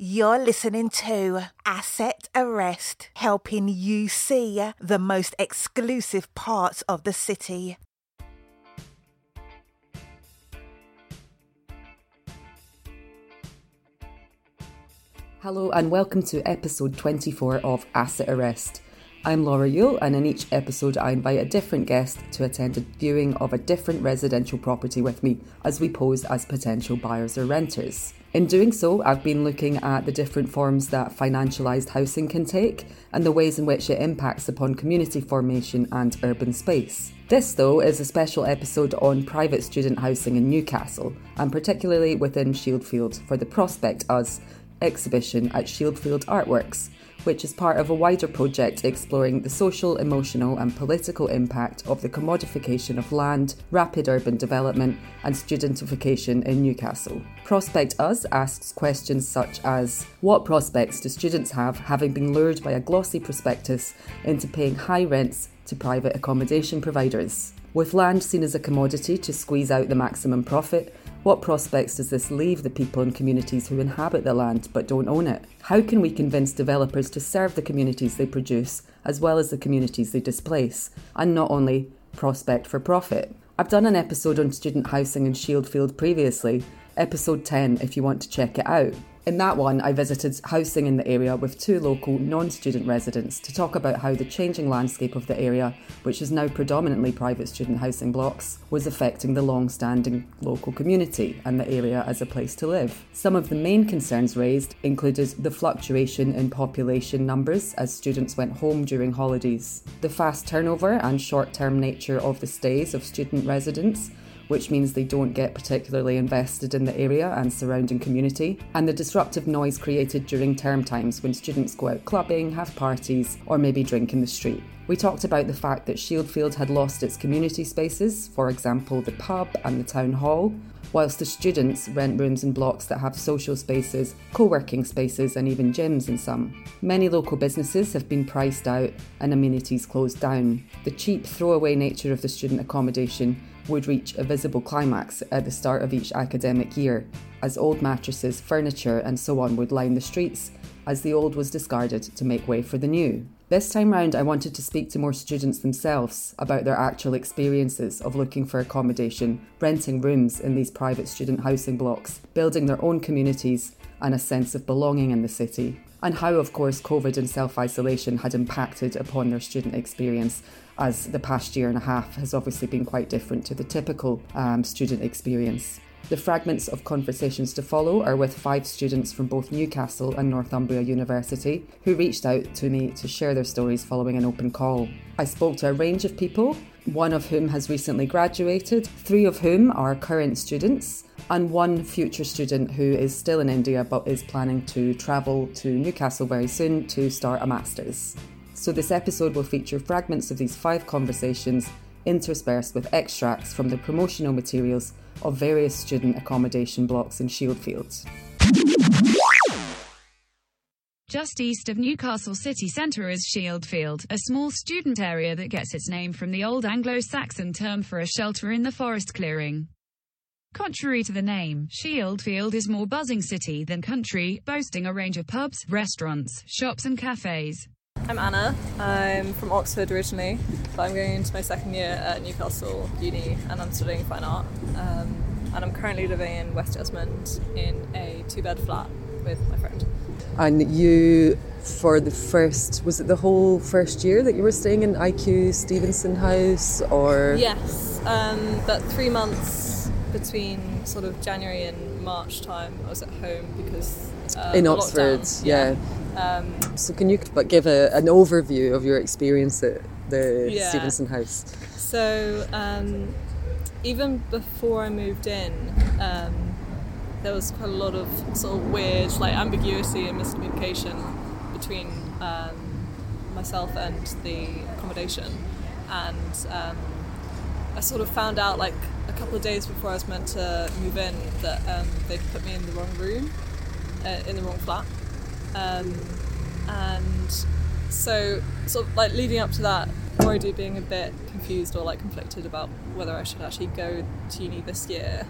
You're listening to Asset Arrest, helping you see the most exclusive parts of the city. Hello, and welcome to episode 24 of Asset Arrest. I'm Laura Yule, and in each episode, I invite a different guest to attend a viewing of a different residential property with me as we pose as potential buyers or renters. In doing so, I've been looking at the different forms that financialised housing can take and the ways in which it impacts upon community formation and urban space. This, though, is a special episode on private student housing in Newcastle, and particularly within Shieldfield for the Prospect Us exhibition at Shieldfield Artworks which is part of a wider project exploring the social, emotional, and political impact of the commodification of land, rapid urban development, and studentification in Newcastle. Prospect Us asks questions such as What prospects do students have having been lured by a glossy prospectus into paying high rents to private accommodation providers? With land seen as a commodity to squeeze out the maximum profit, what prospects does this leave the people and communities who inhabit the land but don't own it? How can we convince developers to serve the communities they produce as well as the communities they displace, and not only prospect for profit? I've done an episode on student housing in Shieldfield previously, episode 10 if you want to check it out. In that one, I visited housing in the area with two local non student residents to talk about how the changing landscape of the area, which is now predominantly private student housing blocks, was affecting the long standing local community and the area as a place to live. Some of the main concerns raised included the fluctuation in population numbers as students went home during holidays, the fast turnover and short term nature of the stays of student residents which means they don't get particularly invested in the area and surrounding community, and the disruptive noise created during term times when students go out clubbing, have parties, or maybe drink in the street. We talked about the fact that Shieldfield had lost its community spaces, for example, the pub and the town hall, whilst the students rent rooms and blocks that have social spaces, co working spaces, and even gyms in some. Many local businesses have been priced out and amenities closed down. The cheap, throwaway nature of the student accommodation would reach a visible climax at the start of each academic year, as old mattresses, furniture, and so on would line the streets as the old was discarded to make way for the new. This time round, I wanted to speak to more students themselves about their actual experiences of looking for accommodation, renting rooms in these private student housing blocks, building their own communities, and a sense of belonging in the city. And how, of course, COVID and self isolation had impacted upon their student experience as the past year and a half has obviously been quite different to the typical um, student experience. The fragments of conversations to follow are with five students from both Newcastle and Northumbria University who reached out to me to share their stories following an open call. I spoke to a range of people, one of whom has recently graduated, three of whom are current students, and one future student who is still in India but is planning to travel to Newcastle very soon to start a master's. So, this episode will feature fragments of these five conversations interspersed with extracts from the promotional materials of various student accommodation blocks in Shieldfields. Just east of Newcastle city centre is Shieldfield, a small student area that gets its name from the old Anglo-Saxon term for a shelter in the forest clearing. Contrary to the name, Shieldfield is more buzzing city than country, boasting a range of pubs, restaurants, shops and cafes. I'm Anna. I'm from Oxford originally, but I'm going into my second year at Newcastle Uni and I'm studying fine art. Um, and I'm currently living in West Jesmond in a two bed flat with my friend. And you, for the first, was it the whole first year that you were staying in IQ Stephenson House or? Yes, um, but three months between sort of January and March time, I was at home because. Uh, in Oxford, yeah. yeah. Um, so can you but give a, an overview of your experience at the yeah. Stephenson House? So um, even before I moved in, um, there was quite a lot of sort of weird like ambiguity and miscommunication between um, myself and the accommodation, and um, I sort of found out like a couple of days before I was meant to move in that um, they'd put me in the wrong room, uh, in the wrong flat. Um, and so, sort of like leading up to that, already being a bit confused or like conflicted about whether I should actually go to uni this year,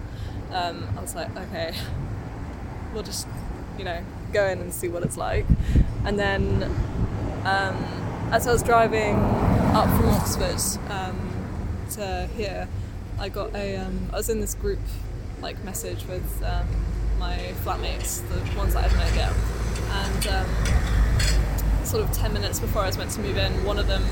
um, I was like, okay, we'll just, you know, go in and see what it's like. And then um, as I was driving up from Oxford um, to here, I got a. Um, I was in this group like message with um, my flatmates, the ones that I've met yet, and um, sort of ten minutes before I was meant to move in, one of them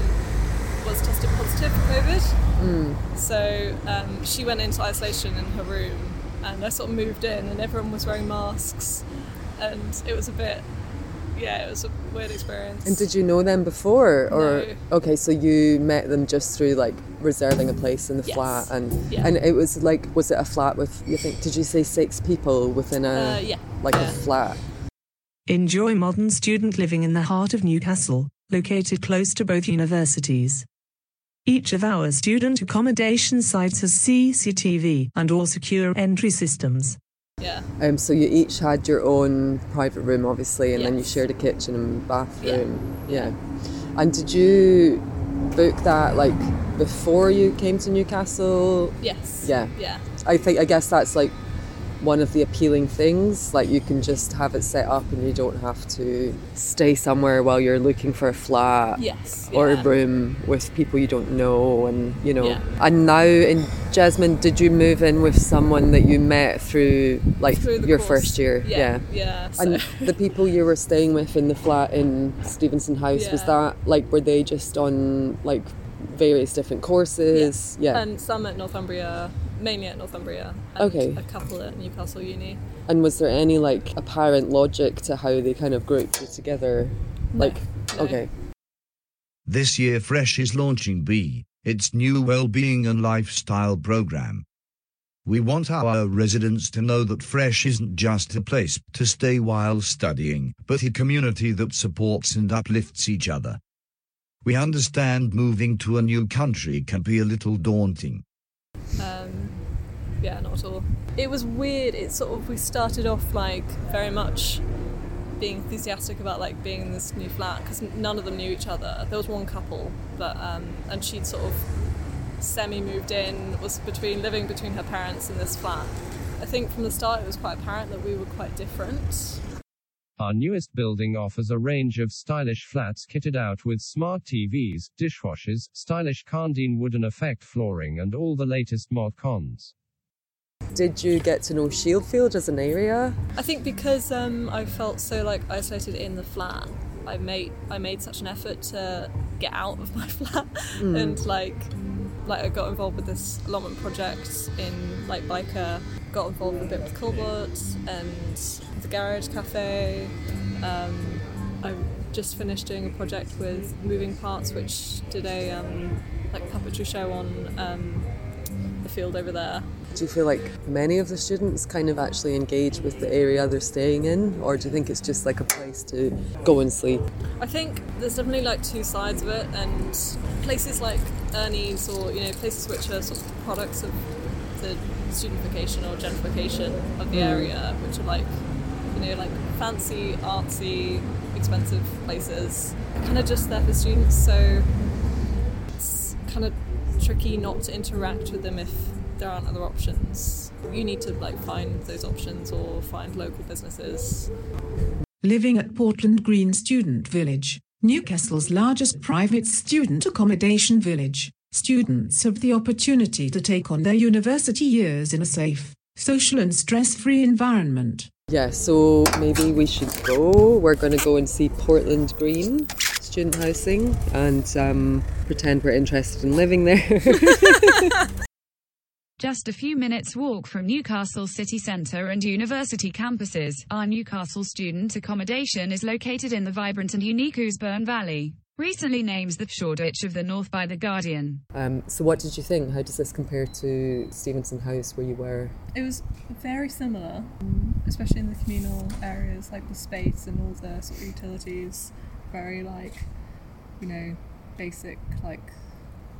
was tested positive for COVID. So um, she went into isolation in her room, and I sort of moved in, and everyone was wearing masks, and it was a bit, yeah, it was a weird experience. And did you know them before, or No. okay, so you met them just through like reserving a place in the Yes. flat, and Yeah. and it was like, was it a flat with? You think? Did you say six people within a Uh, yeah, like a flat? Enjoy modern student living in the heart of Newcastle, located close to both universities. Each of our student accommodation sites has CCTV and all secure entry systems. yeah. Um, so you each had your own private room, obviously, and then you shared a kitchen and bathroom. Yeah. Yeah. And did you book that like before you came to Newcastle? Yes. Yeah. Yeah. I think I guess that's like one of the appealing things. Like you can just have it set up, and you don't have to stay somewhere while you're looking for a flat. Yes. Or a room with people you don't know, and you know. Yeah. And now, in Jesmond, did you move in with someone that you met through like Through your course. first year? Yeah. Yeah. so- And the people you were staying with in the flat in Stephenson House was that like were they just on like various different courses? Yeah. And some at Northumbria, mainly at Northumbria. And Okay. A couple at Newcastle Uni. And was there any like apparent logic to how they kind of grouped you together? Like, no. okay. This year Fresh is launching B, its new well-being and lifestyle program. We want our residents to know that Fresh isn't just a place to stay while studying, but a community that supports and uplifts each other. We understand moving to a new country can be a little daunting. Um, yeah, not at all. It was weird. It sort of we started off like very much being enthusiastic about like being in this new flat because none of them knew each other. There was one couple, but um, and she'd sort of semi moved in. Was between living between her parents and this flat. I think from the start it was quite apparent that we were quite different. Our newest building offers a range of stylish flats kitted out with smart TVs, dishwashers, stylish Karndean wooden effect flooring, and all the latest mod cons. Did you get to know Shieldfield as an area? I think because um, I felt so like isolated in the flat, I made I made such an effort to get out of my flat and like like I got involved with this allotment project in like Byker, got involved a bit with Colbert and the Garage Cafe. Um, I just finished doing a project with Moving Parts, which did a um, like puppetry show on um, the field over there. Do you feel like many of the students kind of actually engage with the area they're staying in, or do you think it's just like a place to go and sleep? I think there's definitely like two sides of it, and places like Ernie's or you know places which are sort of products of the studentification or gentrification of the area, which are like you know like fancy, artsy, expensive places, kind of just there for students. So it's kind of tricky not to interact with them if there aren't other options. You need to like find those options or find local businesses. Living at Portland Green Student Village, Newcastle's largest private student accommodation village, students have the opportunity to take on their university years in a safe, social, and stress free environment. Yeah, so maybe we should go. We're going to go and see Portland Green student housing and um, pretend we're interested in living there. Just a few minutes walk from Newcastle city centre and university campuses, our Newcastle student accommodation is located in the vibrant and unique Ouseburn Valley. Recently named the Shoreditch of the North by The Guardian. um, so, what did you think? How does this compare to Stephenson House where you were? It was very similar, especially in the communal areas, like the space and all the sort of utilities. Very like, you know, basic, like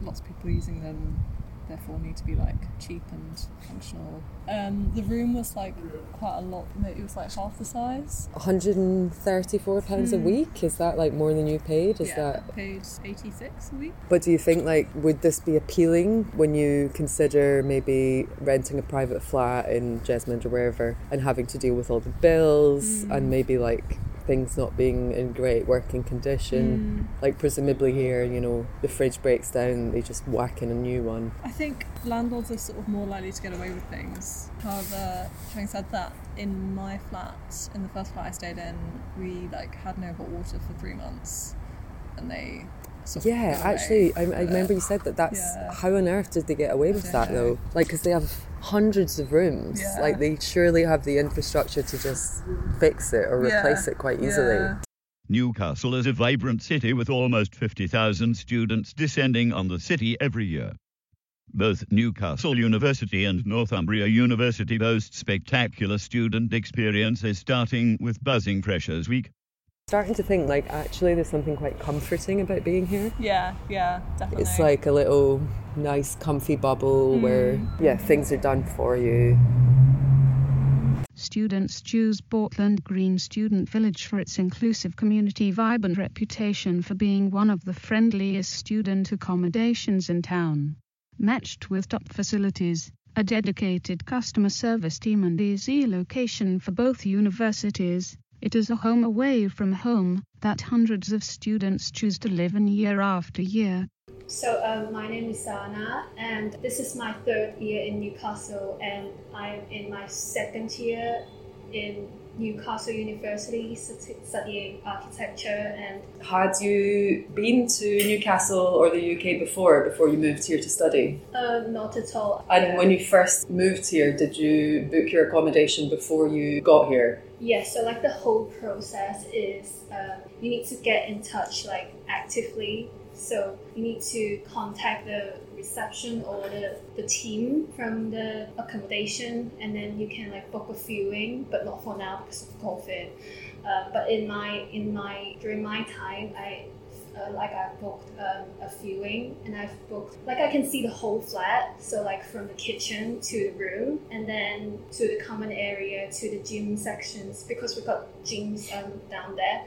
lots of people using them. Therefore need to be like cheap and functional. Um, the room was like quite a lot. It was like half the size. 134 pounds a week is that like more than you paid is yeah, that paid eighty six a week. but do you think like would this be appealing when you consider maybe renting a private flat in Jesmond or wherever and having to deal with all the bills and maybe like things not being in great working condition mm. like presumably here you know the fridge breaks down they just whack in a new one I think landlords are sort of more likely to get away with things. However, having said that, in my flat, in the first flat I stayed in, we like had no hot water for three months, and they. Sort Yeah, actually, I, I remember you said that. That's Yeah. how on earth did they get away with that know. though? Like, because they have hundreds of rooms. Yeah. Like, they surely have the infrastructure to just fix it or Yeah, replace it quite easily. yeah. Newcastle is a vibrant city with almost 50,000 students descending on the city every year. Both Newcastle University and Northumbria University boast spectacular student experiences, starting with Buzzing Freshers Week. Starting to think like actually there's something quite comforting about being here. Yeah, yeah, definitely. It's like a little nice, comfy bubble where mm. yeah things are done for you. Students choose Portland Green Student Village for its inclusive community vibe and reputation for being one of the friendliest student accommodations in town. Matched with top facilities, a dedicated customer service team, and easy location for both universities, it is a home away from home that hundreds of students choose to live in year after year. So um, my name is Sana, and this is my third year in Newcastle, and I'm in my second year in Newcastle University studying architecture and Had you been to Newcastle or the UK before before you moved here to study? uh, not at all. And when you first moved here, did you book your accommodation before you got here? Yes, so like the whole process is um, you need to get in touch like actively. So you need to contact the reception or the, the team from the accommodation, and then you can like book a viewing, but not for now because of COVID. Uh, but in my in my during my time, I uh, like I booked um, a viewing and I've booked like I can see the whole flat so like from the kitchen to the room and then to the common area to the gym sections because we've got gyms um, down there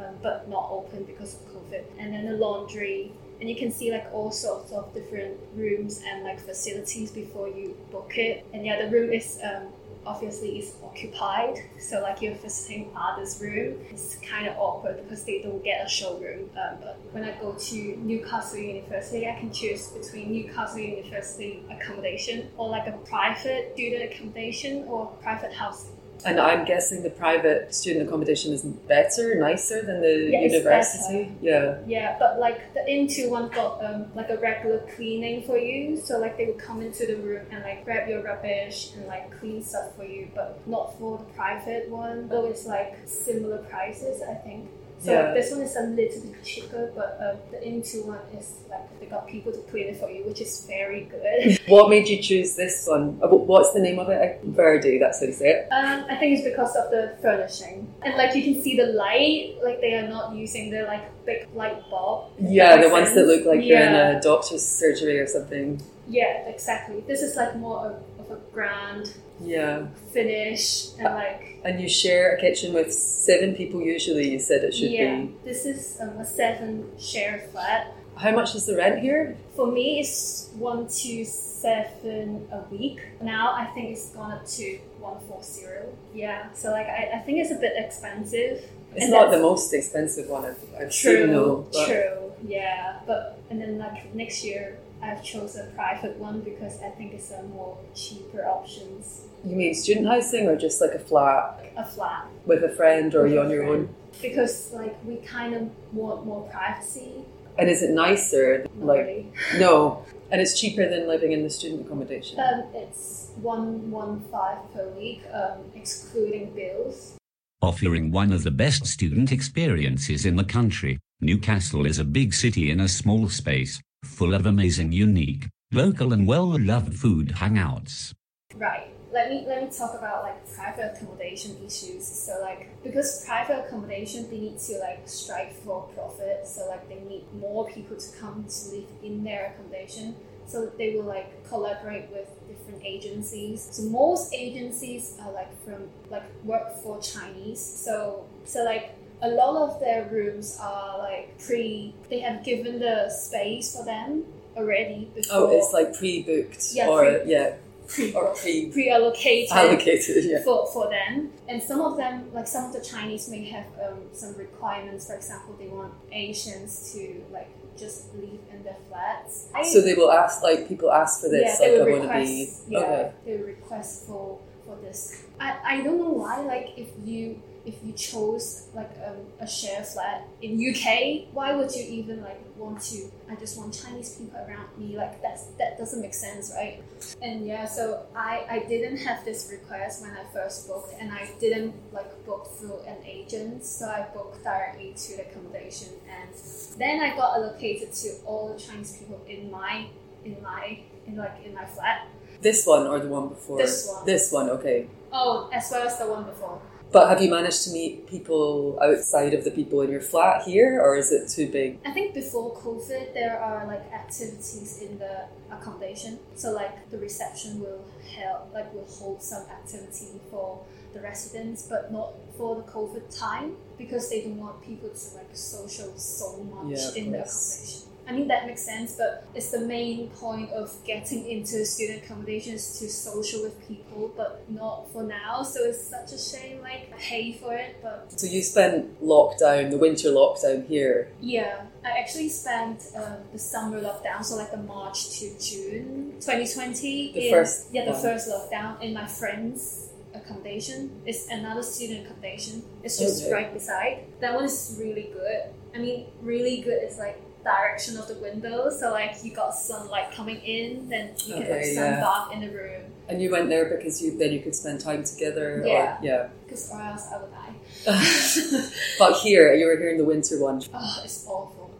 um, but not open because of COVID. And then the laundry and you can see like all sorts of different rooms and like facilities before you book it. And yeah the room is um, obviously is occupied so like you're visiting others room it's kind of awkward because they don't get a showroom um, but when i go to newcastle university i can choose between newcastle university accommodation or like a private student accommodation or private housing And I'm guessing the private student accommodation is better, nicer than the Yeah, university. Yeah. Yeah, but like the into one got um, like a regular cleaning for you. So like they would come into the room and like grab your rubbish and like clean stuff for you, but not for the private one. Though it's like similar prices, I think. So Yeah. this one is a little bit cheaper, but uh, the into one is like they got people to clean it for you, which is very good. What made you choose this one? Uh, What's the name of it? Verdi, that's how you say it. Um, I think it's because of the furnishing, and like you can see the light. Like they are not using the like big light bulb. Yeah, the ones that look like you're in a doctor's surgery or something. Yeah, exactly. This is like more of, a grand Yeah. finish and like And you share a kitchen with seven people usually, you said it should yeah. be. This is um, a seven share flat. How much is the rent here? For me, it's one two seven a week. Now I think it's gone up to one four zero. Yeah, so like I, I think it's a bit expensive. It's And not the most expensive one I've, I've True, seen though. but- true, yeah. But and then like next year, I've chosen a private one because I think it's a more cheaper options. You mean student housing or just like a flat A flat. with a friend or are with you on your own? Because like we kind of want more privacy. And is it nicer? Not Like really. no. And it's cheaper than living in the student accommodation. Um, it's one one five per week, um, excluding bills. Offering one of the best student experiences in the country, Newcastle is a big city in a small space, full of amazing, unique, local and well-loved food hangouts. Right. Let me let me talk about like private accommodation issues. So like because private accommodation they need to like strive for profit. So like they need more people to come to live in their accommodation. So they will like collaborate with different agencies. So most agencies are like from like work for Chinese. So so like a lot of their rooms are like pre. They have given the space for them already. Before, Oh, it's like pre-booked Yeah, or pre- yeah, pre or pre pre-allocated allocated. Yeah. for, for them. And some of them, like some of the Chinese, may have um, some requirements. For example, they want Asians to like just live in their flats. I- So they will ask, like people ask for this, yeah, like they I want to request. be Yeah, okay. they will request for for this. I, I don't know why. Like if you if you chose like um, a share flat in UK, why would you even like want to? I just want Chinese people around me. Like that's that doesn't make sense, right? And yeah, so I I didn't have this request when I first booked, and I didn't like book through an agent. So I booked directly to the accommodation, and then I got allocated to all the Chinese people in my in my in like in my flat. This one or the one before? This one. This one, okay. Oh, as well as the one before. But have you managed to meet people outside of the people in your flat here, or is it too big? I think before COVID, there are like activities in the accommodation. So like the reception will help, like will hold some activity for the residents, but not for the COVID time because they don't want people to like social so much Yeah, in the accommodation. I mean that makes sense, but it's the main point of getting into student accommodations to social with people, but not for now. So it's such a shame. Like I pay for it, but So you spent lockdown, the winter lockdown here. Yeah, I actually spent um, the summer lockdown, so like the March to June 2020. The in, first yeah, the one. first lockdown in my friend's accommodation. It's another student accommodation. It's just Okay. right beside. That one is really good. I mean, really good is like direction of the window. So like you got sunlight coming in, then you can like Okay, yeah. sunbath in the room. And you went there because you then you could spend time together. Yeah. Or, yeah. Because or else I would die. But here, you were here in the winter one. Oh, it's awful.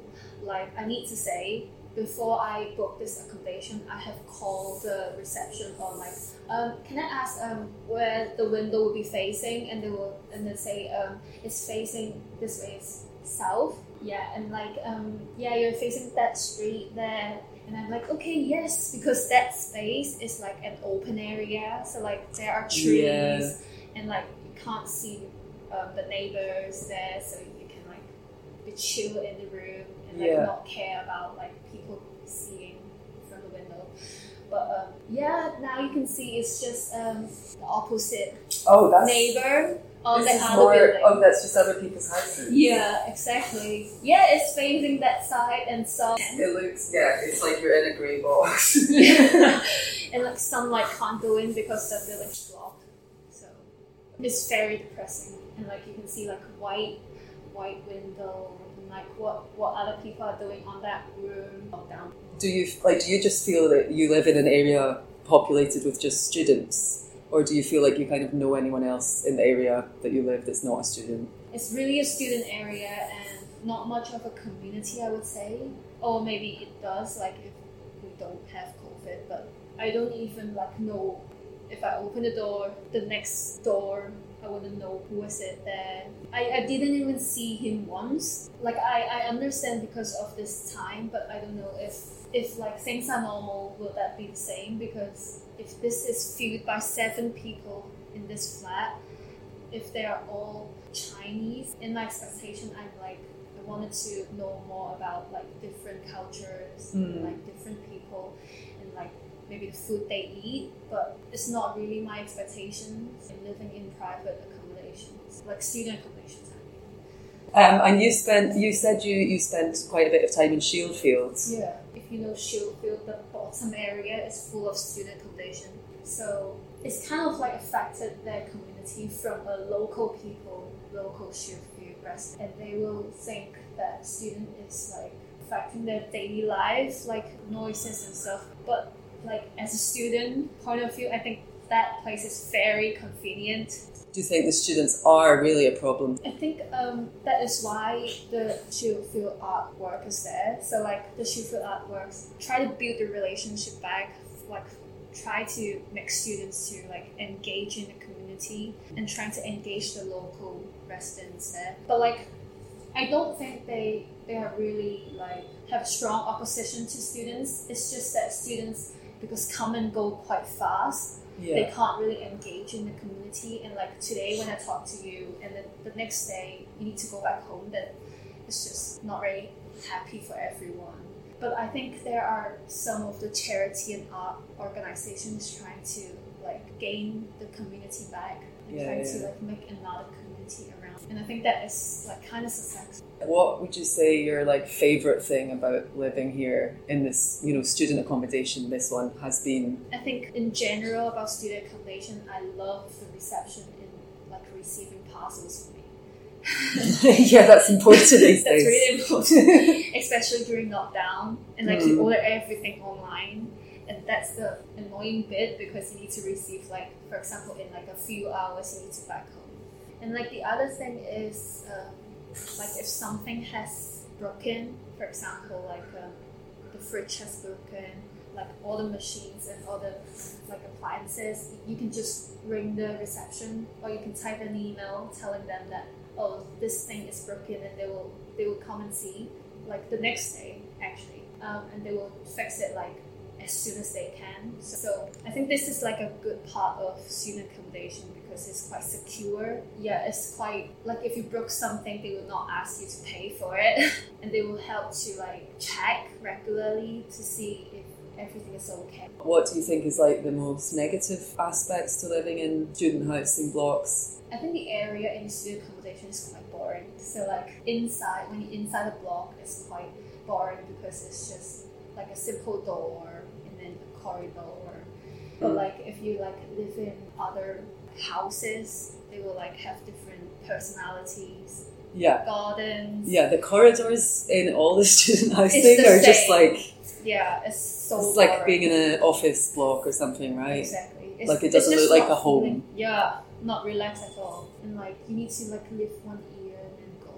Like, I need to say, before I booked this accommodation, I have called the reception on like, um, can I ask um, where the window will be facing? And they will, and they say, um, it's facing this way, it's south. Yeah, and like, um, yeah, you're facing that street there. And I'm like, okay, yes, because that space is like an open area. So like, there are trees, Yeah. and like you can't see um, the neighbors there, so you can like be chill in the room and like Yeah. not care about like people seeing from the window. But um, yeah, now you can see it's just um, the opposite Oh, that's neighbor on This the is more. building. Oh, that's just other people's houses. Yeah, exactly. Yeah, it's facing that side and some. It looks. Yeah, it's like you're in a grey box. yeah. and like sunlight can't go in because the building's blocked. So it's very depressing. And like you can see like white white window and like what what other people are doing on that room down. do you like? Do you just feel that you live in an area populated with just students, or do you feel like you kind of know anyone else in the area that you live that's not a student? It's really a student area and not much of a community I would say. Or maybe it does, like if we don't have COVID, but I don't even like know if I open the door, the next door I wouldn't know who was it there. I, I didn't even see him once. Like I, I understand because of this time, but I don't know if if like things are normal, will that be the same? Because if this is viewed by seven people in this flat, if they are all Chinese, in my expectation, I'm like I wanted to know more about like different cultures, Mm. like different people, and like maybe the food they eat. But it's not really my expectations in living in private accommodations, like student accommodations. I mean. Um, and you spent. You said you you spent quite a bit of time in Shieldfields. Yeah. If you know Shieldfield, the bottom area is full of student accommodation. So it's kind of like affected their community from a local people, local Shieldfield residents. And they will think that student is like affecting their daily life, like noises and stuff. But like as a student point of view, I think that place is very convenient Do you think the students are really a problem? I think um, that is why the Shieldfield artwork is there. So like the Shieldfield artworks try to build the relationship back, like try to make students to like engage in the community and trying to engage the local residents there. But like I don't think they they are really like have strong opposition to students. It's just that students because come and go quite fast. Yeah. They can't really engage in the community. And like today, when I talk to you, and then the next day you need to go back home, then it's just not really happy for everyone. But I think there are some of the charity and art organizations trying to like gain the community back and Yeah, trying to like make another community around. And I think that is like kind of successful. What would you say your like favorite thing about living here in this, you know, student accommodation? This one has been. I think in general about student accommodation, I love the reception in like receiving parcels for me. yeah, that's important these That's days. really important, especially during lockdown. And like you Mm. order everything online, and that's the annoying bit because you need to receive like, for example, in like a few hours you need to back home. And like the other thing is, um, like if something has broken, for example, like um, the fridge has broken, like all the machines and all the like appliances, you can just ring the reception or you can type an email telling them that oh this thing is broken and they will they will come and see like the next day actually um, and they will fix it like as soon as they can. So I think this is like a good part of student accommodation because it's quite secure. Yeah, it's quite like if you broke something, they will not ask you to pay for it, and they will help to like check regularly to see if everything is okay. What do you think is like the most negative aspects to living in student housing blocks? I think the area in student accommodation is quite boring. So like inside, when you're inside the block, it's quite boring because it's just like a simple door and then a corridor. But Mm. like if you like live in other houses, they will like have different personalities, Yeah. gardens. Yeah, the corridors in all the student housing the are just like Yeah, it's so. it's like being in an office block or something, right? Exactly. It's, Like it doesn't look like a home. feeling- yeah, not relaxed at all. And like you need to like lift one ear and then go.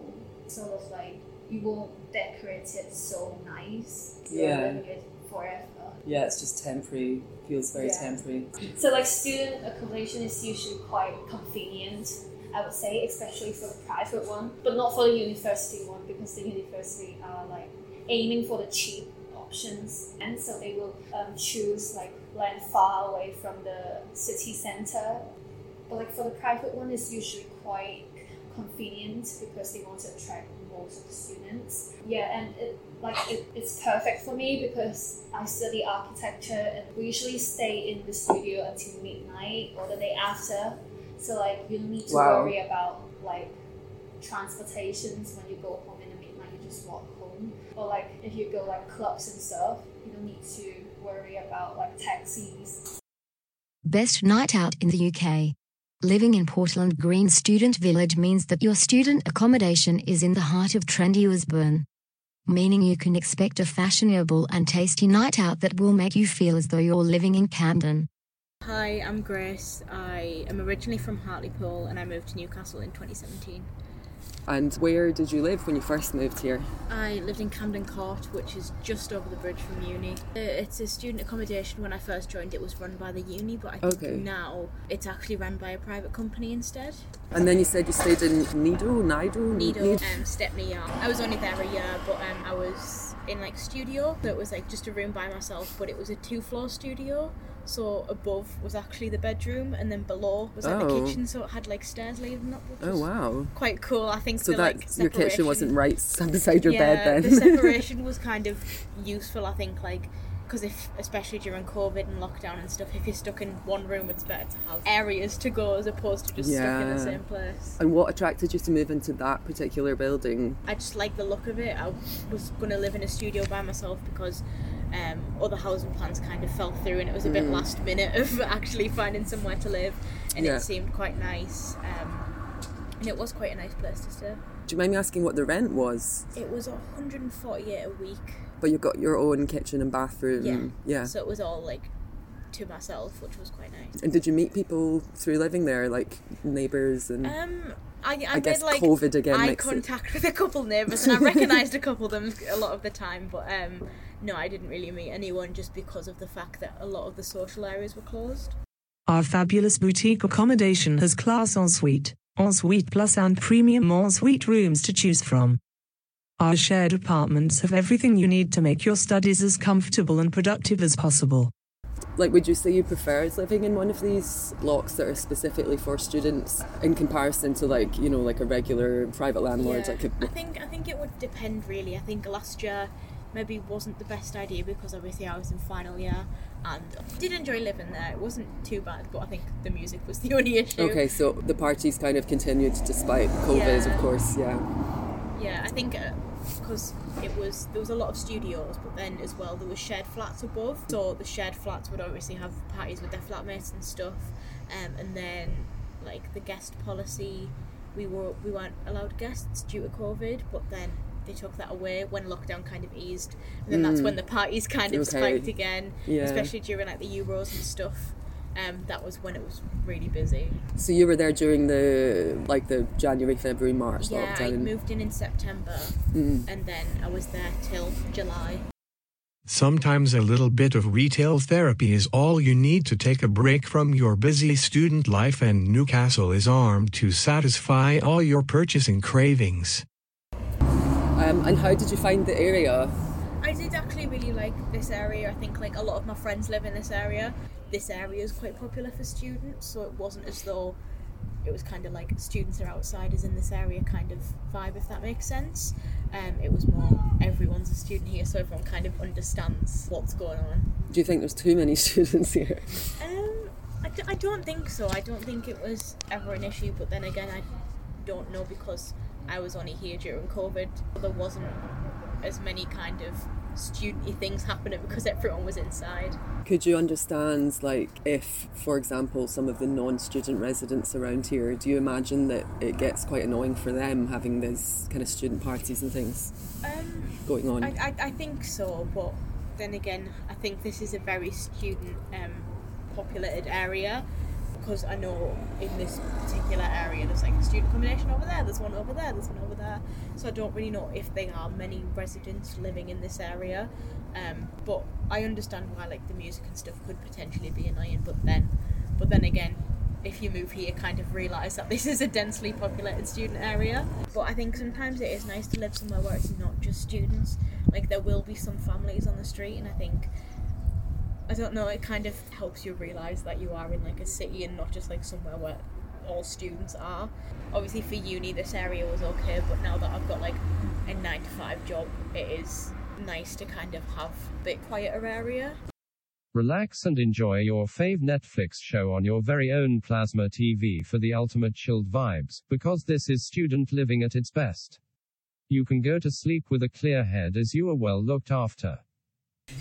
Sort of like you won't decorate it so nice. You're Yeah. living it forever. Yeah, it's just temporary. Feels very Yeah. temporary. So like student accommodation is usually quite convenient. I would say, especially for the private one, but not for the university one because the university are like aiming for the cheap options, and so they will um, choose like land far away from the city center. But like for the private one, it's usually quite convenient because they want to attract most of the students. Yeah, and it like it, it's perfect for me because I study architecture and we usually stay in the studio until midnight or the day after. So like you don't need to Wow. worry about like transportations when you go home in the midnight. You just walk home. Or like if you go like clubs and stuff, you don't need to worry about like taxis. Best night out in the UK. Living in Portland Green Student Village means that your student accommodation is in the heart of trendy Ouseburn. Meaning you can expect a fashionable and tasty night out that will make you feel as though you're living in Camden. Hi, I'm Grace. I am originally from Hartlepool and I moved to Newcastle in 2017. And where did you live when you first moved here? I lived in Camden Court, which is just over the bridge from uni. Uh, It's a student accommodation. When I first joined, it was run by the uni, but I think Okay. now it's actually run by a private company instead. And then you said you stayed in Nido, Nido, Needle, um, Stepney Yard. I was only there a year, but um, I was in like studio, so it was like just a room by myself, but it was a two-floor studio. So above was actually the bedroom, and then below was like the Oh. kitchen. So it had like stairs leading up. which Oh was wow! Quite cool. I think So that like, your kitchen separation- wasn't right beside your bed the then. separation was kind of useful. I think like. Because if, especially during COVID and lockdown and stuff, if you're stuck in one room, it's better to have areas to go as opposed to just stuck in the Yeah. same place. and what attracted you to move into that particular building? I just like the look of it. I was going to live in a studio by myself because um, other housing plans kind of fell through and it was a bit Mm. last minute of actually finding somewhere to live and Yeah. it seemed quite nice. Um, and it was quite a nice place to stay. Do you mind me asking what the rent was? It was 148 a week. But you've got your own kitchen and bathroom. Yeah. Yeah. So it was all like to myself, which was quite nice. and did you meet people through living there, like neighbours and? Um, I, I, I guess made like COVID again eye makes it- contact with a couple neighbours, and I recognised a couple of them a lot of the time. But um, no, I didn't really meet anyone just because of the fact that a lot of the social areas were closed. Our fabulous boutique accommodation has class ensuite, ensuite plus and premium ensuite rooms to choose from. Our shared apartments have everything you need to make your studies as comfortable and productive as possible. Like, would you say you prefer living in one of these blocks that are specifically for students in comparison to, like, you know, like a regular private landlord? Yeah, Like a, I think I think it would depend really. I think last year maybe wasn't the best idea because obviously I was in final year and did enjoy living there. It wasn't too bad, but I think the music was the only issue. okay, so the parties kind of continued despite COVID, Yeah. of course, yeah. Yeah, I think because it was there was a lot of studios, but then as well there was shared flats above. So the shared flats would obviously have parties with their flatmates and stuff, um, and then like the guest policy, we were we weren't allowed guests due to COVID, but then they took that away when lockdown kind of eased, and then that's Mm. when the parties kind of Okay. spiked again, Yeah. especially during like the Euros and stuff. Um, that was when it was really busy. So you were there during the, like, the January, February, March Yeah, I lockdown? moved in in September, Mm. and then I was there till July. Sometimes a little bit of retail therapy is all you need to take a break from your busy student life, and Newcastle is armed to satisfy all your purchasing cravings. Um, and how did you find the area? I did actually really like this area. I think like a lot of my friends live in this area. This area is quite popular for students, so it wasn't as though it was kind of like students are outsiders in this area kind of vibe, if that makes sense. Um, it was more everyone's a student here, so everyone kind of understands what's going on. Do you think there's too many students here? Um, I, d- I don't think so. I don't think it was ever an issue, but then again, I don't know because I was only here during COVID. There wasn't as many kind of studenty things happening because everyone was inside. Could you understand, like, if, for example, some of the non-student residents around here, do you imagine that it gets quite annoying for them having these kind of student parties and things Um, going on? I, I, I think so, but then again, I think this is a very student um, populated area because I know in this particular area there's like a student accommodation over there, there's one over there, there's one over there. So I don't really know if there are many residents living in this area. Um, but I understand why like the music and stuff could potentially be annoying, but then, but then again, if you move here, kind of realise that this is a densely populated student area. But I think sometimes it is nice to live somewhere where it's not just students. Like there will be some families on the street, and I think I don't know. It kind of helps you realise that you are in like a city and not just like somewhere where all students are. Obviously, for uni, this area was okay, but now that I've got like a nine to five job, it is nice to kind of have a bit quieter area. Relax and enjoy your fave Netflix show on your very own plasma TV for the ultimate chilled vibes, because this is student living at its best. You can go to sleep with a clear head as you are well looked after.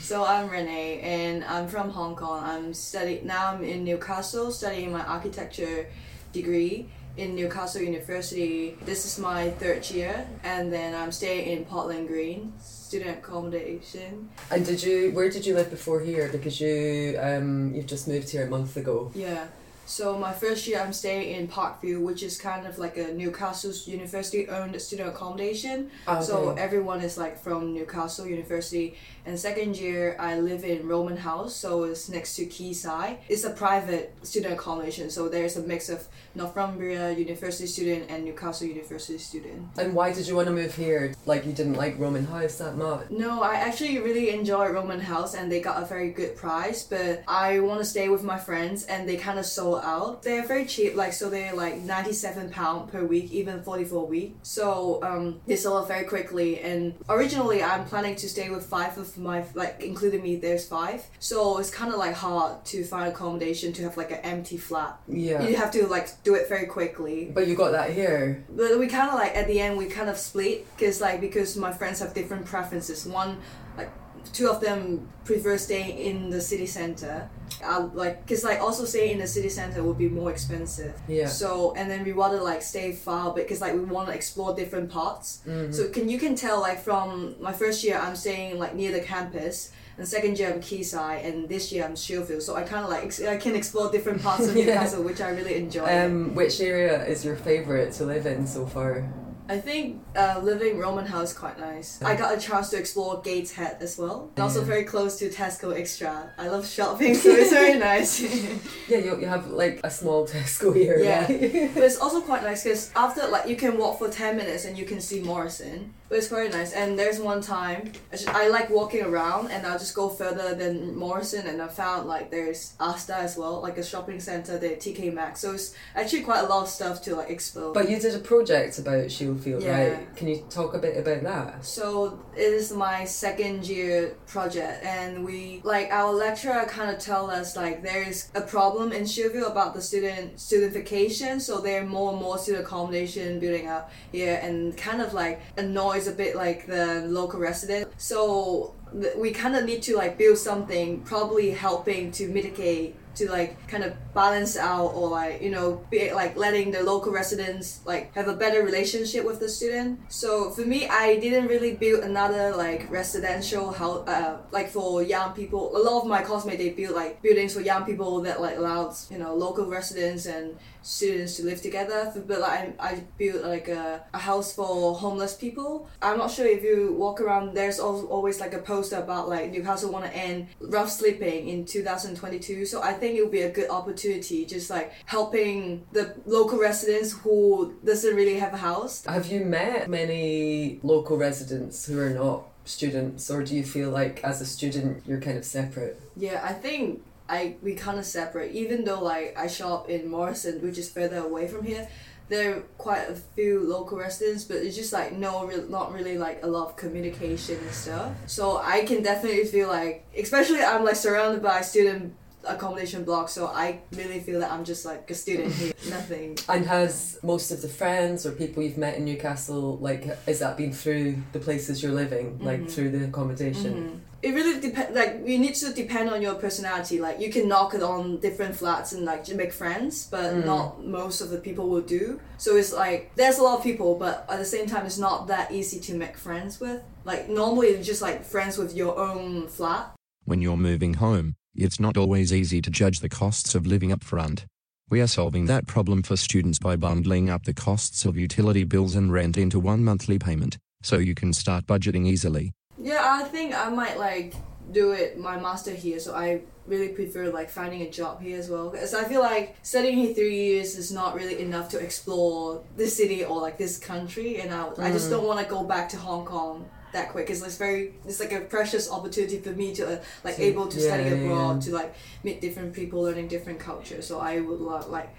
So I'm Renee and I'm from Hong Kong. I'm study now I'm in Newcastle studying my architecture degree in Newcastle University. This is my third year and then I'm staying in Portland Green, student accommodation. And did you? Where did you live before here? Because you um you've just moved here a month ago. Yeah. So my first year I'm staying in Parkview, which is kind of like a Newcastle University owned student accommodation. Ah, So everyone is like from Newcastle University. And second year I live in Roman House, so it's next to Quayside. It's a private student accommodation, so there's a mix of Northumbria University student and Newcastle University student. And why did you want to move here? Like you didn't like Roman House that much? No, I actually really enjoy Roman House and they got a very good price, but I want to stay with my friends and they kind of sold out. They're very cheap, like so they're like 97 pound per week, even 44 a week. So um, they sold out very quickly. And originally I'm planning to stay with five of my like including me. There's five, so it's kind of like hard to find accommodation to have like an empty flat. Yeah. you have to like do it very quickly. But you got that here. But we kind of like at the end we kind of split because like because my friends have different preferences. One like two of them prefer staying in the city center. I like because like also staying in the city center would be more expensive. Yeah. So and then we want to like stay far because like we want to explore different parts. Mhm. So can you can tell like from my first year I'm staying like near the campus. And second year I'm Quayside, and this year I'm Shieldfield. So I kind of like ex- I can explore different parts of Yeah. Newcastle, which I really enjoy. Um, which area is your favourite to live in so far? I think uh, living Roman house quite nice. I got a chance to explore Gateshead as well. And also very close to Tesco Extra. I love shopping, so it's very nice. Yeah, you, you have like a small Tesco here. yeah, right? but it's also quite nice because after like you can walk for ten minutes and you can see Morrison. But it's very nice. And there's one time I, just, I like walking around and I'll just go further than Morrison and I found like there's Asda as well, like a shopping center, the TK Maxx. So it's actually quite a lot of stuff to like explore. But you did a project about Shieldfield, Yeah. right? Can you talk a bit about that? So it is my second year project, and we like our lecturer kind of tell us like there is a problem in Shieldfield about the student studentification. So there are more and more student accommodation building up here, and kind of like annoys a bit like the local resident. So we kind of need to like build something, probably helping to mitigate to like kind of balance out or like you know be like letting the local residents like have a better relationship with the student. So for me i didn't really build another like residential house uh, like for young people. A lot of my classmates they build like buildings for young people that like allows you know local residents and students to live together. But like i, I built like a, a house for homeless people. I'm not sure if you walk around there's al- always like a poster about like newcastle want to end. Rough sleeping in 2022 so i think it would be a good opportunity just like helping the local residents who doesn't really have a house. Have you met many local residents who are not students, or do you feel like as a student you're kind of separate? Yeah, I think I we kind of separate. Even though like I shop in Morrison, which is further away from here, there are quite a few local residents, but it's just like no, real not really like a lot of communication and stuff. So I can definitely feel like, especially I'm like surrounded by student accommodation blocks, so I really feel that I'm just like a student here, nothing. And has most of the friends or people you've met in Newcastle, like, is that been through the places you're living, like Mhm. through the accommodation? Mhm. It really depends. Like you need to depend on your personality. Like you can knock it on different flats and like make friends, but Mm. not most of the people will do. So it's like there's a lot of people, but at the same time, it's not that easy to make friends with. Like normally, it's just like friends with your own flat. When you're moving home, it's not always easy to judge the costs of living up front. We are solving that problem for students by bundling up the costs of utility bills and rent into one monthly payment, so you can start budgeting easily. Yeah, I think I might like do it my master here. So I really prefer like finding a job here as well. Because I feel like studying here three years is not really enough to explore this city or like this country, and I, I just Mm. don't want to go back to Hong Kong that quick. Because it's very it's like a precious opportunity for me to uh, like To- able to study yeah, yeah, abroad yeah. to like meet different people, learning different cultures. So I would lo- like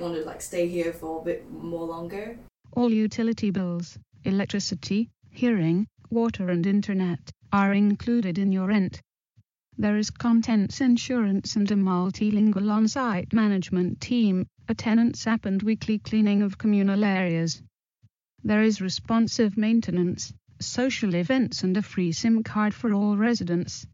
want to like stay here for a bit more longer. All utility bills, electricity, hearing, water, and internet are included in your rent. There is contents insurance and a multilingual on site management team, a tenant's app, and weekly cleaning of communal areas. There is responsive maintenance, social events, and a free SIM card for all residents.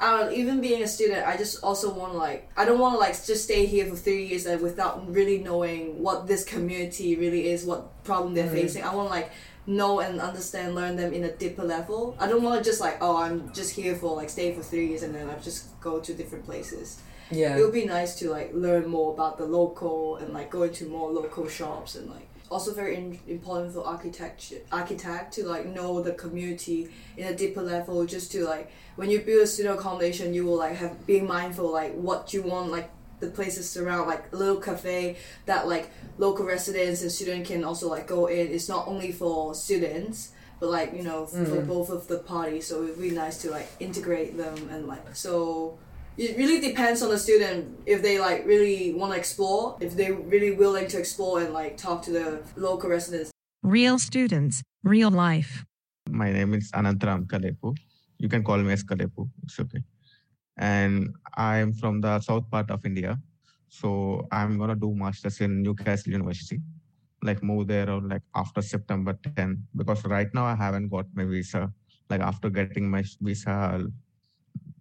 I don't know, even being a student, I just also want to like, I don't want to like just stay here for three years and without really knowing what this community really is, what problem they're Mm. facing. I want like know and understand, learn them in a deeper level. I don't want to just like, oh, I'm just here for like stay for three years and then I just go to different places. Yeah. It would be nice to like learn more about the local and like go into more local shops and like also very in- important for architecture architect to like know the community in a deeper level just to like when you build a student accommodation you will like have being mindful like what you want like the places around like a little cafe that like local residents and students can also like go in it's not only for students but like you know for Mm. both of the parties so it'd be nice to like integrate them and like so it really depends on the student if they like really want to explore if they're really willing to explore and like talk to the local residents Real students, real life. My name is Anantram Kalepu. You can call me as Kalepu. It's okay. And I'm from the south part of India. So I'm gonna do masters in Newcastle University. Like move there or like after September 10 because right now I haven't got my visa. Like after getting my visa, I'll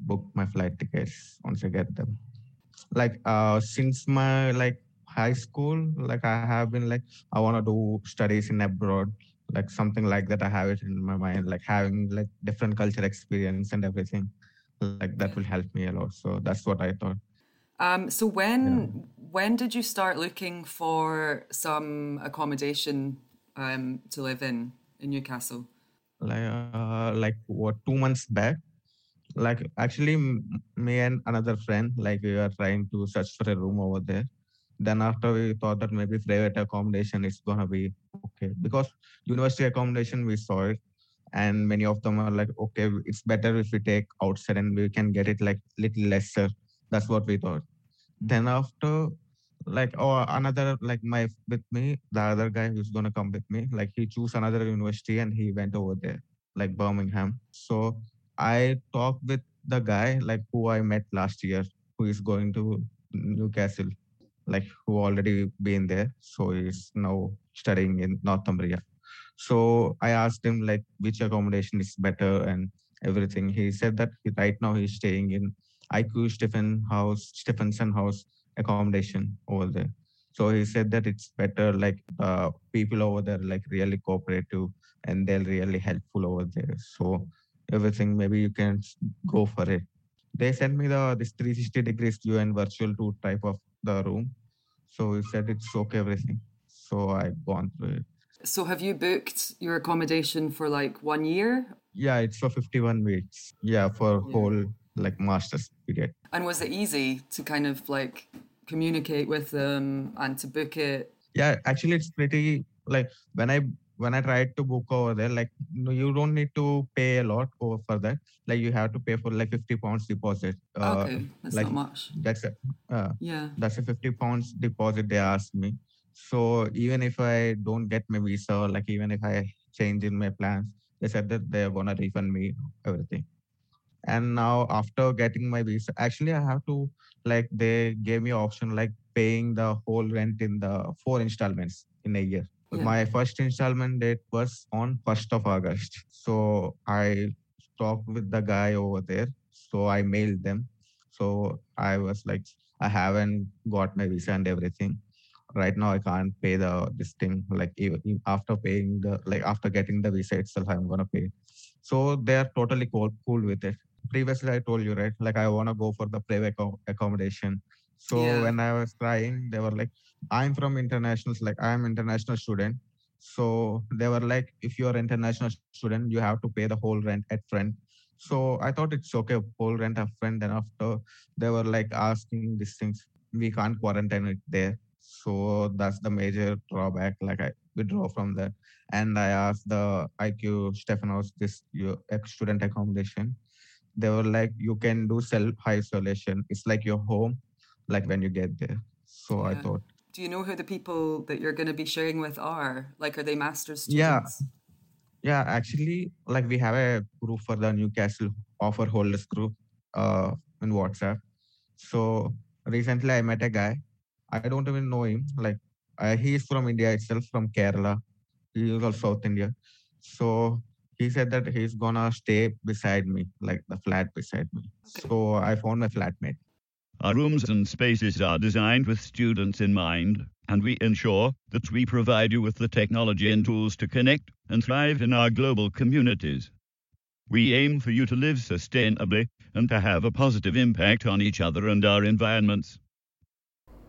book my flight tickets once I get them. Like uh since my like high school, like I have been like I wanna do studies in abroad like something like that i have it in my mind like having like different culture experience and everything like that will help me a lot. So that's what i thought. Um, so when when did you start looking for some accommodation um, to live in in Newcastle? Like uh, like what two months back, like actually me and another friend like we were trying to search for a room over there. Then after we thought that maybe private accommodation is gonna be okay. Because university accommodation we saw it and many of them are like okay it's better if we take outside and we can get it like little lesser. That's what we thought. Hmm. Then after like or another like my with me the other guy who's gonna come with me like he chose another university and he went over there like birmingham. So i talked with the guy like who i met last year who is going to newcastle like who already been there. So he's now studying in northumbria so I asked him like which accommodation is better and everything. He said that he, right now he's staying in IQ Stephen House, Stephenson House accommodation over there. So he said that it's better like uh, people over there like really cooperative and they're really helpful over there. So everything maybe you can go for it. They sent me the this 360 degrees view and virtual tour type of the room. So he said it's okay everything. So I gone through it. So have you booked your accommodation for like one year? Yeah, it's for 51 weeks. Yeah, for whole like master's period. And was it easy to kind of like communicate with them and to book it? Yeah, actually it's pretty like when I when I tried to book over there, like no, you don't need to pay a lot over for that. Like you have to pay for like 50 pounds deposit. Uh, okay, that's like, not much. That's a uh, Yeah. that's a 50 pounds deposit they asked me. So even if I don't get my visa, or like even if I change in my plans, they said that they're gonna refund me everything. And now after getting my visa, actually I have to like they gave me option like paying the whole rent in the four installments in a year. Yeah. My first installment date was on first of August. So I talked with the guy over there. So I mailed them. So I was like, I haven't got my visa and everything right now i can't pay the this thing. Like even, after paying the like after getting the visa itself i'm gonna pay. So they're totally cool, cool with it. Previously i told you right? Like i want to go for the private accom- accommodation. So Yeah. when i was trying they were like i'm from internationals like i'm international student. So they were like if you're international student you have to pay the whole rent at front. So i thought it's okay whole rent up front then after they were like asking these things. We can't quarantine it there so that's the major drawback like i withdraw from that. And i asked the iq stephanos this your student accommodation. They were like you can do self isolation it's like your home like when you get there. So i thought Do you know who the people that you're going to be sharing with are? Like, are they master's students? yeah Yeah, actually like we have a group for the newcastle offer holders group uh in whatsapp. So recently i met a guy i don't even know him like uh, he is from india itself from kerala. He is also south india. So he said that he's gonna stay beside me like the flat beside me. So i found my flatmate. Our rooms and spaces are designed with students in mind, and we ensure that we provide you with the technology and tools to connect and thrive in our global communities. We aim for you to live sustainably and to have a positive impact on each other and our environments.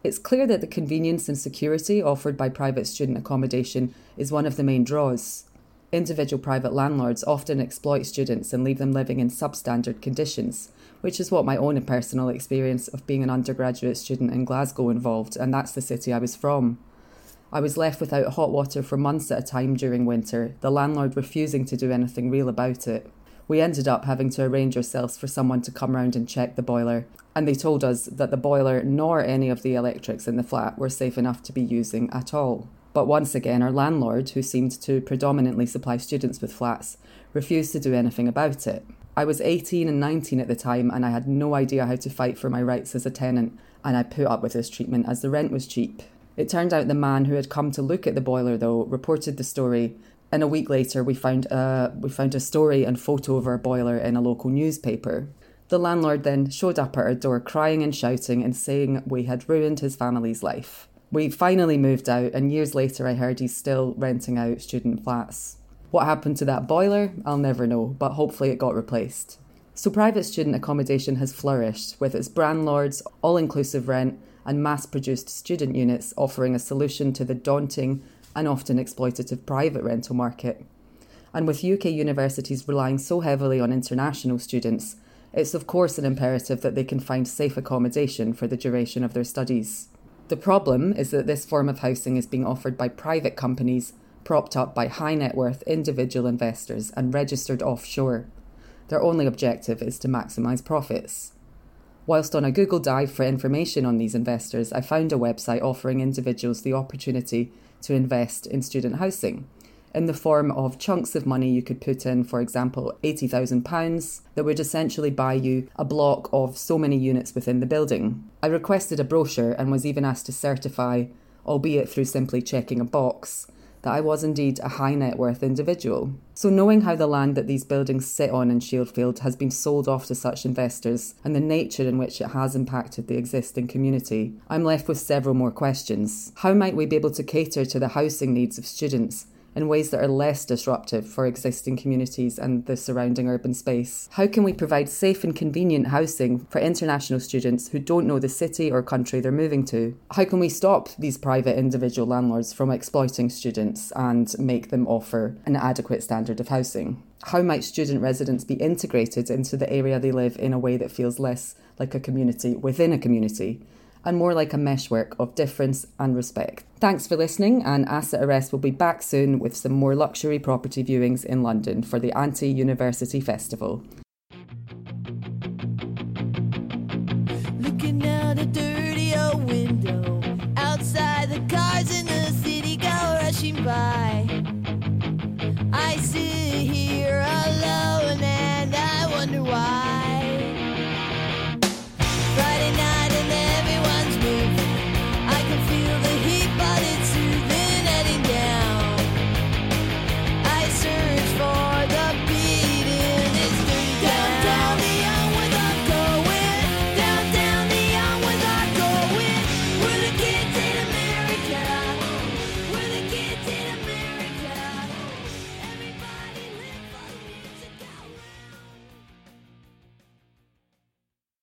It's clear that the convenience and security offered by private student accommodation is one of the main draws. Individual private landlords often exploit students and leave them living in substandard conditions, which is what my own personal experience of being an undergraduate student in Glasgow involved, and that's the city I was from. I was left without hot water for months at a time during winter, the landlord refusing to do anything real about it. We ended up having to arrange ourselves for someone to come round and check the boiler, and they told us that the boiler nor any of the electrics in the flat were safe enough to be using at all. But once again, our landlord, who seemed to predominantly supply students with flats, refused to do anything about it. I was 18 and 19 at the time, and I had no idea how to fight for my rights as a tenant, and I put up with this treatment as the rent was cheap. It turned out the man who had come to look at the boiler, though, reported the story, and a week later we found a, we found a story and photo of our boiler in a local newspaper. The landlord then showed up at our door crying and shouting and saying we had ruined his family's life. We finally moved out, and years later I heard he's still renting out student flats. What happened to that boiler, I'll never know, but hopefully it got replaced. So, private student accommodation has flourished with its brand lords, all inclusive rent, and mass produced student units offering a solution to the daunting and often exploitative private rental market. And with UK universities relying so heavily on international students, it's of course an imperative that they can find safe accommodation for the duration of their studies. The problem is that this form of housing is being offered by private companies propped up by high net worth individual investors and registered offshore. Their only objective is to maximise profits. Whilst on a Google dive for information on these investors, I found a website offering individuals the opportunity to invest in student housing in the form of chunks of money you could put in, for example, £80,000 that would essentially buy you a block of so many units within the building. I requested a brochure and was even asked to certify, albeit through simply checking a box, that I was indeed a high net worth individual. So, knowing how the land that these buildings sit on in Shieldfield has been sold off to such investors and the nature in which it has impacted the existing community, I'm left with several more questions. How might we be able to cater to the housing needs of students in ways that are less disruptive for existing communities and the surrounding urban space? How can we provide safe and convenient housing for international students who don't know the city or country they're moving to? How can we stop these private individual landlords from exploiting students and make them offer an adequate standard of housing? How might student residents be integrated into the area they live in a way that feels less like a community within a community? And more like a meshwork of difference and respect. Thanks for listening, and Asset Arrest will be back soon with some more luxury property viewings in London for the Anti University Festival.